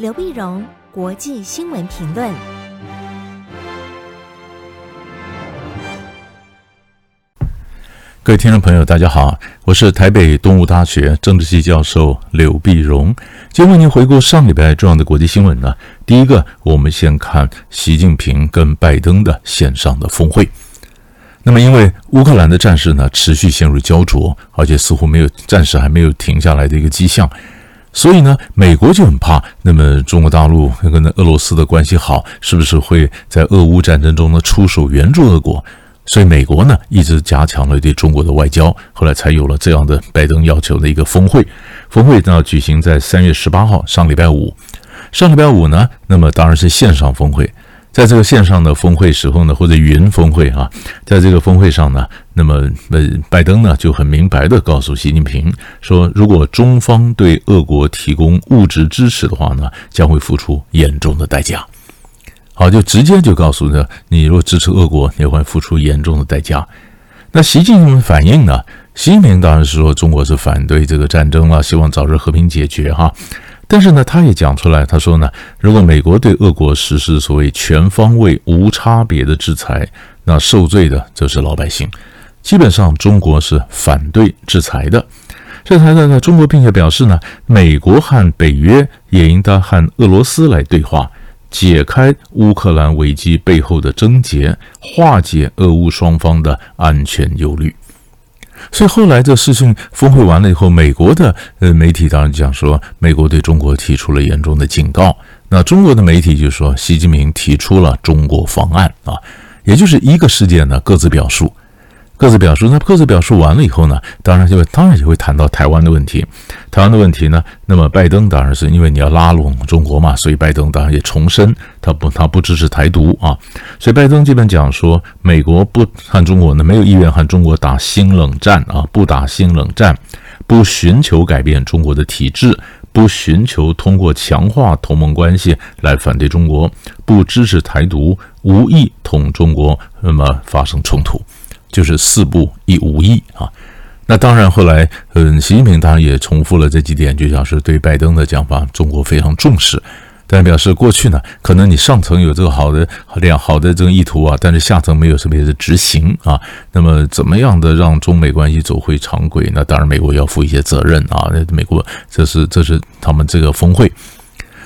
刘碧荣，国际新闻评论。各位听众朋友，大家好，我是台北东吴大学政治系教授刘碧荣。今天为您回顾上礼拜重要的国际新闻呢。第一个，我们先看习近平跟拜登的线上的峰会。那么，因为乌克兰的战事呢持续陷入胶着，而且似乎没有暂时还没有停下来的一个迹象，所以呢，美国就很怕。那么，中国大陆跟俄罗斯的关系好，是不是会在俄乌战争中呢出手援助俄国？所以，美国呢一直加强了对中国的外交，后来才有了这样的拜登要求的一个峰会。峰会呢举行在三月十八号，上礼拜五。上礼拜五呢，那么当然是线上峰会。在这个线上的峰会时候呢，或者云峰会啊，在这个峰会上呢，那么呃，拜登呢就很明白地告诉习近平说，如果中方对俄国提供物质支持的话呢，将会付出严重的代价。好，就直接就告诉他，你若支持俄国，你会付出严重的代价。那习近平反应呢？习近平当然是说，中国是反对这个战争了，希望早日和平解决哈。但是呢，他也讲出来，他说呢，如果美国对俄国实施所谓全方位、无差别的制裁，那受罪的就是老百姓。基本上，中国是反对制裁的。制裁的呢，中国并且表示呢，美国和北约也应当和俄罗斯来对话，解开乌克兰危机背后的症结，化解俄乌双方的安全忧虑。所以后来的事情峰会完了以后，美国的呃媒体当然讲说，美国对中国提出了严重的警告。那中国的媒体就说，习近平提出了中国方案啊，也就是一个事件呢，各自表述。各自表述，那各自表述完了以后呢，当然就会当然也会谈到台湾的问题。台湾的问题呢，那么拜登当然是因为你要拉拢中国嘛，所以拜登当然也重申他不他不支持台独啊。所以拜登基本讲说，美国不和中国呢没有意愿和中国打新冷战啊，不打新冷战，不寻求改变中国的体制，不寻求通过强化同盟关系来反对中国，不支持台独，无意同中国那么发生冲突。就是四不一无意啊，那当然后来，嗯，习近平当然也重复了这几点，就像是对拜登的讲法，中国非常重视，但表示过去呢，可能你上层有这个好的良好的这个意图啊，但是下层没有特别的执行啊，那么怎么样的让中美关系走回常轨？那当然美国要负一些责任啊，那美国这是这是他们这个峰会。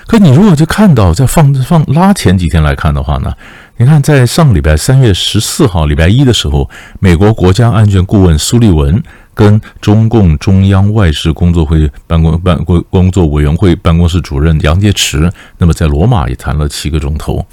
可你如果就看到在放放拉前几天来看的话呢？你看，在上礼拜三月十四号礼拜一的时候，美国国家安全顾问苏利文跟中共中央外事工作会办公办工工作委员会办公室主任杨洁篪，那么在罗马也谈了七个钟头。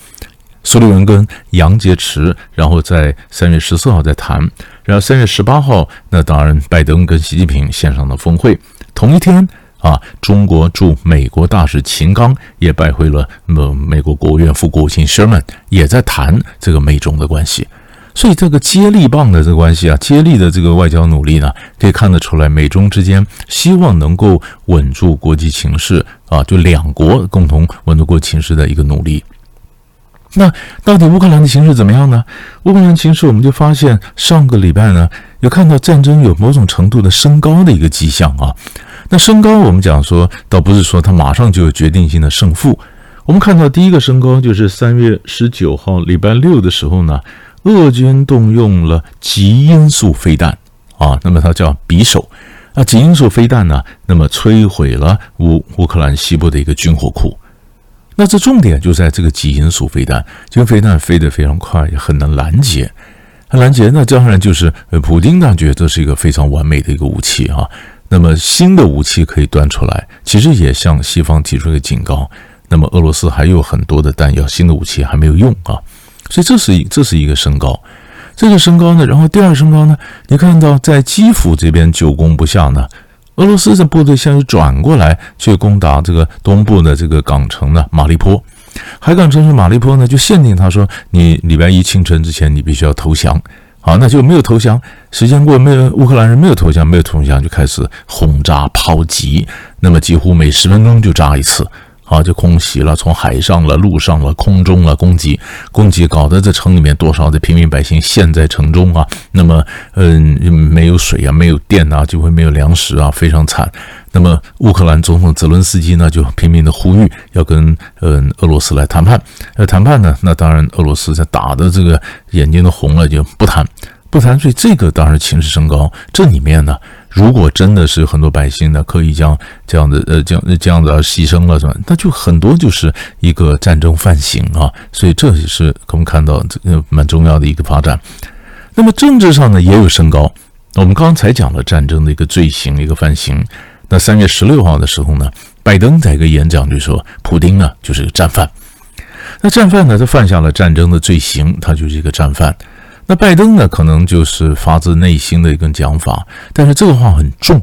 苏利文跟杨洁篪，然后在三月十四号再谈，然后三月十八号，那当然拜登跟习近平线上的峰会，同一天。啊，中国驻美国大使秦刚也拜会了那么美国国务院副国务卿 Sherman，也在谈这个美中的关系。所以这个接力棒的这个关系啊，接力的这个外交努力呢，可以看得出来，美中之间希望能够稳住国际情势啊，就两国共同稳住国际情势的一个努力。那到底乌克兰的情势怎么样呢？乌克兰情势，我们就发现上个礼拜呢，有看到战争有某种程度的升高的一个迹象啊。那升高，我们讲说，倒不是说它马上就有决定性的胜负。我们看到第一个升高，就是三月十九号礼拜六的时候呢，俄军动用了极音速飞弹啊，那么它叫匕首啊，极音速飞弹呢，那么摧毁了乌乌克兰西部的一个军火库。那这重点就在这个极音速飞弹，这个飞弹飞得非常快，也很难拦截。很拦截，那当然就是呃，普京大觉得这是一个非常完美的一个武器啊。那么新的武器可以端出来，其实也向西方提出一个警告。那么俄罗斯还有很多的弹药，新的武器还没有用啊，所以这是一这是一个升高。这个升高呢，然后第二升高呢，你看到在基辅这边久攻不下呢，俄罗斯的部队现在转过来去攻打这个东部的这个港城呢，马利坡。海港城市马利坡呢，就限定他说，你礼拜一清晨之前你必须要投降。好，那就没有投降。时间过，没有乌克兰人没有投降，没有投降就开始轰炸炮击。那么几乎每十分钟就炸一次。啊，就空袭了，从海上了、陆上了、空中了攻击，攻击搞得这城里面多少的平民百姓陷在城中啊。那么，嗯，没有水啊，没有电啊，就会没有粮食啊，非常惨。那么，乌克兰总统泽伦斯基呢，就拼命的呼吁要跟嗯俄罗斯来谈判。呃，谈判呢，那当然俄罗斯在打的这个眼睛都红了，就不谈，不谈。所以这个当然情势升高。这里面呢，如果真的是很多百姓呢，可以将这样的呃这样这样子而牺牲了，是吧？那就很多就是一个战争犯行啊。所以这也是我们看到这个蛮重要的一个发展。那么政治上呢，也有升高。我们刚才讲了战争的一个罪行，一个犯行。那三月十六号的时候呢，拜登在一个演讲就说，普丁呢就是个战犯。那战犯呢，他犯下了战争的罪行，他就是一个战犯。那拜登呢，可能就是发自内心的一个讲法，但是这个话很重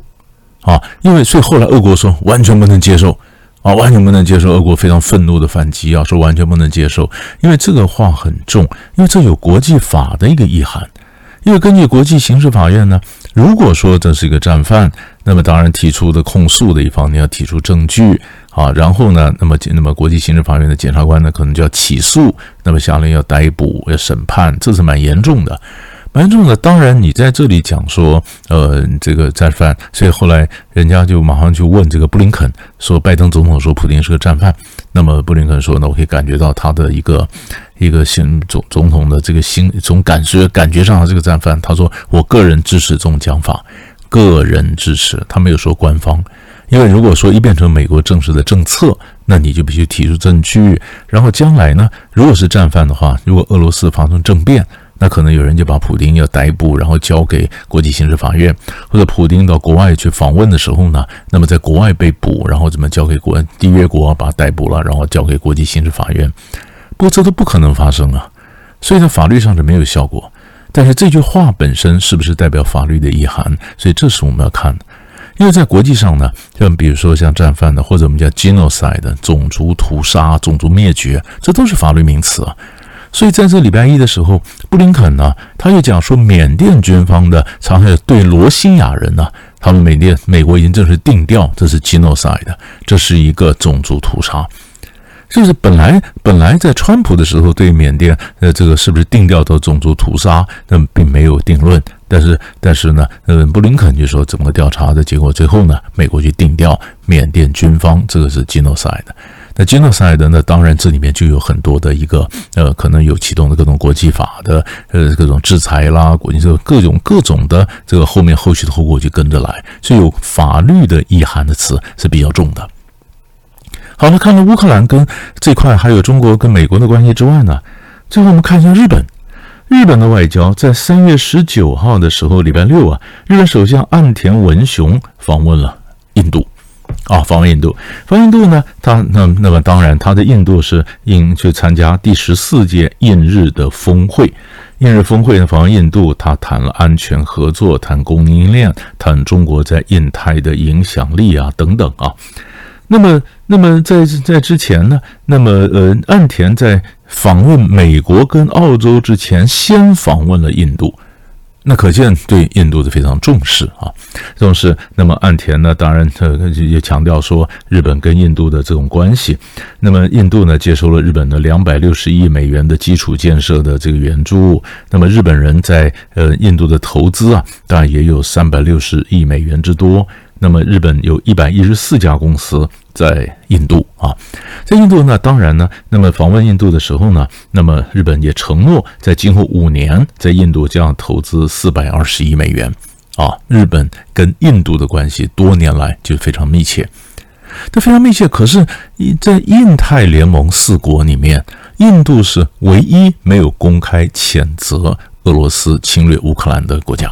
啊，因为所以后来俄国说完全不能接受啊，完全不能接受，俄国非常愤怒的反击啊，说完全不能接受，因为这个话很重，因为这有国际法的一个意涵。因为根据国际刑事法院呢，如果说这是一个战犯，那么当然提出的控诉的一方你要提出证据啊，然后呢，那么那么国际刑事法院的检察官呢，可能就要起诉，那么下令要逮捕、要审判，这是蛮严重的。蛮严重的，当然你在这里讲说，呃，这个战犯，所以后来人家就马上就问这个布林肯，说拜登总统说普丁是个战犯，那么布林肯说，那我可以感觉到他的一个一个新总总统的这个心，总感觉感觉上的这个战犯，他说我个人支持这种讲法，个人支持，他没有说官方，因为如果说一变成美国正式的政策，那你就必须提出证据，然后将来呢，如果是战犯的话，如果俄罗斯发生政变。那可能有人就把普丁要逮捕，然后交给国际刑事法院，或者普丁到国外去访问的时候呢，那么在国外被捕，然后怎么交给国缔约国把他逮捕了，然后交给国际刑事法院。不过这都不可能发生啊，所以在法律上是没有效果。但是这句话本身是不是代表法律的意涵？所以这是我们要看的。因为在国际上呢，像比如说像战犯的，或者我们叫 genocide 种族屠杀、种族灭绝，这都是法律名词啊。所以在这礼拜一的时候，布林肯呢，他又讲说，缅甸军方的残害对罗兴亚人呢，他们缅甸美国已经正式定调，这是 genocide，这是一个种族屠杀。就是本来本来在川普的时候对缅甸呃这个是不是定调的种族屠杀，那么并没有定论。但是但是呢，呃布林肯就说整个调查的结果，最后呢，美国去定调缅甸军方这个是 genocide。那 genocide 呢，当然这里面就有很多的一个呃，可能有启动的各种国际法的呃各种制裁啦，国际这各种各种的这个后面后续的后果就跟着来，所以有法律的意涵的词是比较重的。好了，看了乌克兰跟这块还有中国跟美国的关系之外呢，最后我们看一下日本，日本的外交在三月十九号的时候，礼拜六啊，日本首相岸田文雄访问了印度。啊，访问印度，访问印度呢？他那那么当然，他在印度是应去参加第十四届印日的峰会。印日峰会呢，访问印度，他谈了安全合作，谈供应链，谈中国在印太的影响力啊，等等啊。那么，那么在在之前呢，那么呃，岸田在访问美国跟澳洲之前，先访问了印度。那可见对印度是非常重视啊，重视。那么岸田呢，当然呃也强调说日本跟印度的这种关系。那么印度呢，接收了日本的两百六十亿美元的基础建设的这个援助。那么日本人在呃印度的投资啊，当然也有三百六十亿美元之多。那么日本有一百一十四家公司在印度啊，在印度呢，当然呢，那么访问印度的时候呢，那么日本也承诺在今后五年在印度将投资四百二十亿美元啊。日本跟印度的关系多年来就非常密切，它非常密切。可是，在印太联盟四国里面，印度是唯一没有公开谴责俄罗斯侵略乌克兰的国家。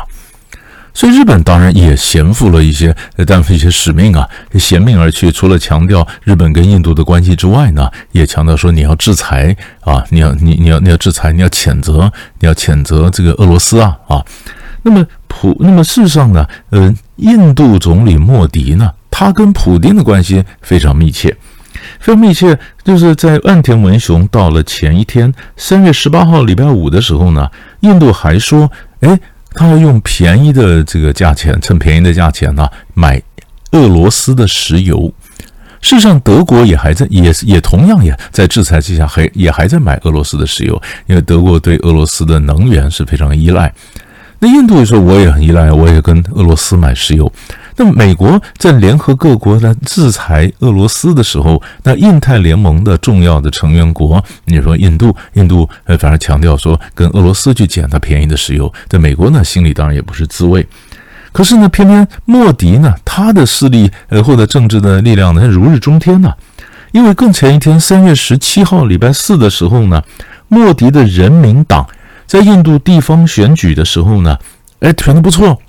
所以日本当然也肩负了一些担负一些使命啊，衔命而去。除了强调日本跟印度的关系之外呢，也强调说你要制裁啊，你要你你要你要制裁，你要谴责，你要谴责这个俄罗斯啊啊。那么普那么事实上呢，呃，印度总理莫迪呢，他跟普丁的关系非常密切，非常密切。就是在岸田文雄到了前一天，三月十八号礼拜五的时候呢，印度还说，哎。他要用便宜的这个价钱，趁便宜的价钱呢，买俄罗斯的石油。事实上，德国也还在，也也同样也在制裁之下，还也还在买俄罗斯的石油，因为德国对俄罗斯的能源是非常依赖。那印度也说，我也很依赖，我也跟俄罗斯买石油。那美国在联合各国来制裁俄罗斯的时候，那印太联盟的重要的成员国，你说印度，印度呃反而强调说跟俄罗斯去捡它便宜的石油，在美国呢心里当然也不是滋味。可是呢，偏偏莫迪呢，他的势力呃或者政治的力量呢如日中天呢，因为更前一天三月十七号礼拜四的时候呢，莫迪的人民党在印度地方选举的时候呢，哎，选得不错，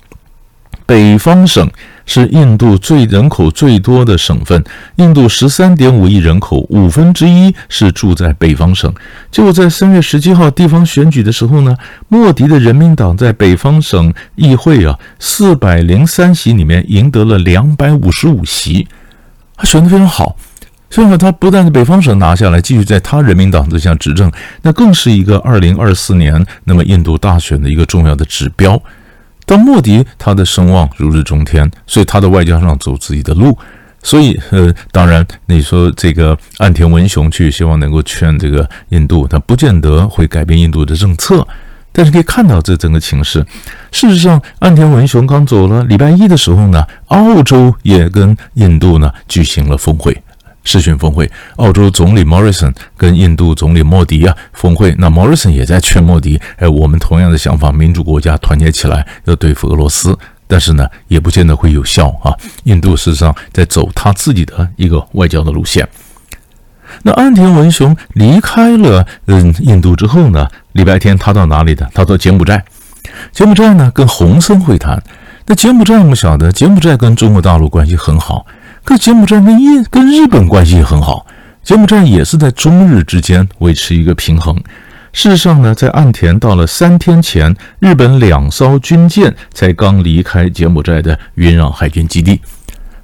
北方省。是印度最人口最多的省份，印度十三点五亿人口，五分之一是住在北方省。就在三月十七号地方选举的时候呢，莫迪的人民党在北方省议会啊四百零三席里面赢得了两百五十五席，他选得非常好。所以说，他不但是北方省拿下来，继续在他人民党这项执政，那更是一个二零二四年那么印度大选的一个重要的指标。但莫迪他的声望如日中天，所以他的外交上走自己的路。所以呃，当然你说这个岸田文雄去希望能够劝这个印度，他不见得会改变印度的政策。但是可以看到这整个情势。事实上，岸田文雄刚走了，礼拜一的时候呢，澳洲也跟印度呢举行了峰会。视讯峰会，澳洲总理莫里森跟印度总理莫迪啊峰会，那莫里森也在劝莫迪，哎，我们同样的想法，民主国家团结起来要对付俄罗斯，但是呢，也不见得会有效啊。印度事实上在走他自己的一个外交的路线。那岸田文雄离开了嗯印度之后呢，礼拜天他到哪里的？他到柬埔寨，柬埔寨呢跟洪森会谈。那柬埔寨我们晓得，柬埔寨跟中国大陆关系很好。可柬埔寨跟印跟日本关系也很好，柬埔寨也是在中日之间维持一个平衡。事实上呢，在岸田到了三天前，日本两艘军舰才刚离开柬埔寨的云壤海军基地。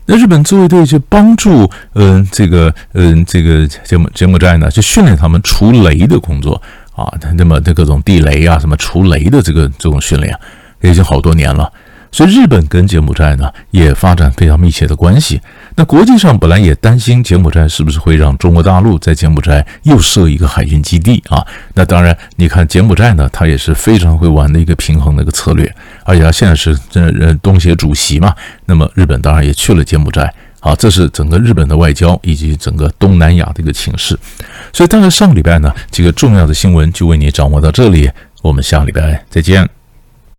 那日本自卫队就帮助，嗯、这个，嗯、这个柬埔柬埔寨呢，就训练他们除雷的工作啊，那么这各种地雷啊，什么除雷的这个这种训练，已经好多年了。所以日本跟柬埔寨呢也发展非常密切的关系。那国际上本来也担心柬埔寨是不是会让中国大陆在柬埔寨又设一个海军基地啊？那当然，你看柬埔寨呢，它也是非常会玩的一个平衡的一个策略，而且它现在是这呃东协主席嘛。那么日本当然也去了柬埔寨啊，这是整个日本的外交以及整个东南亚的一个情势。所以大概上个礼拜呢，几个重要的新闻就为你掌握到这里，我们下礼拜再见。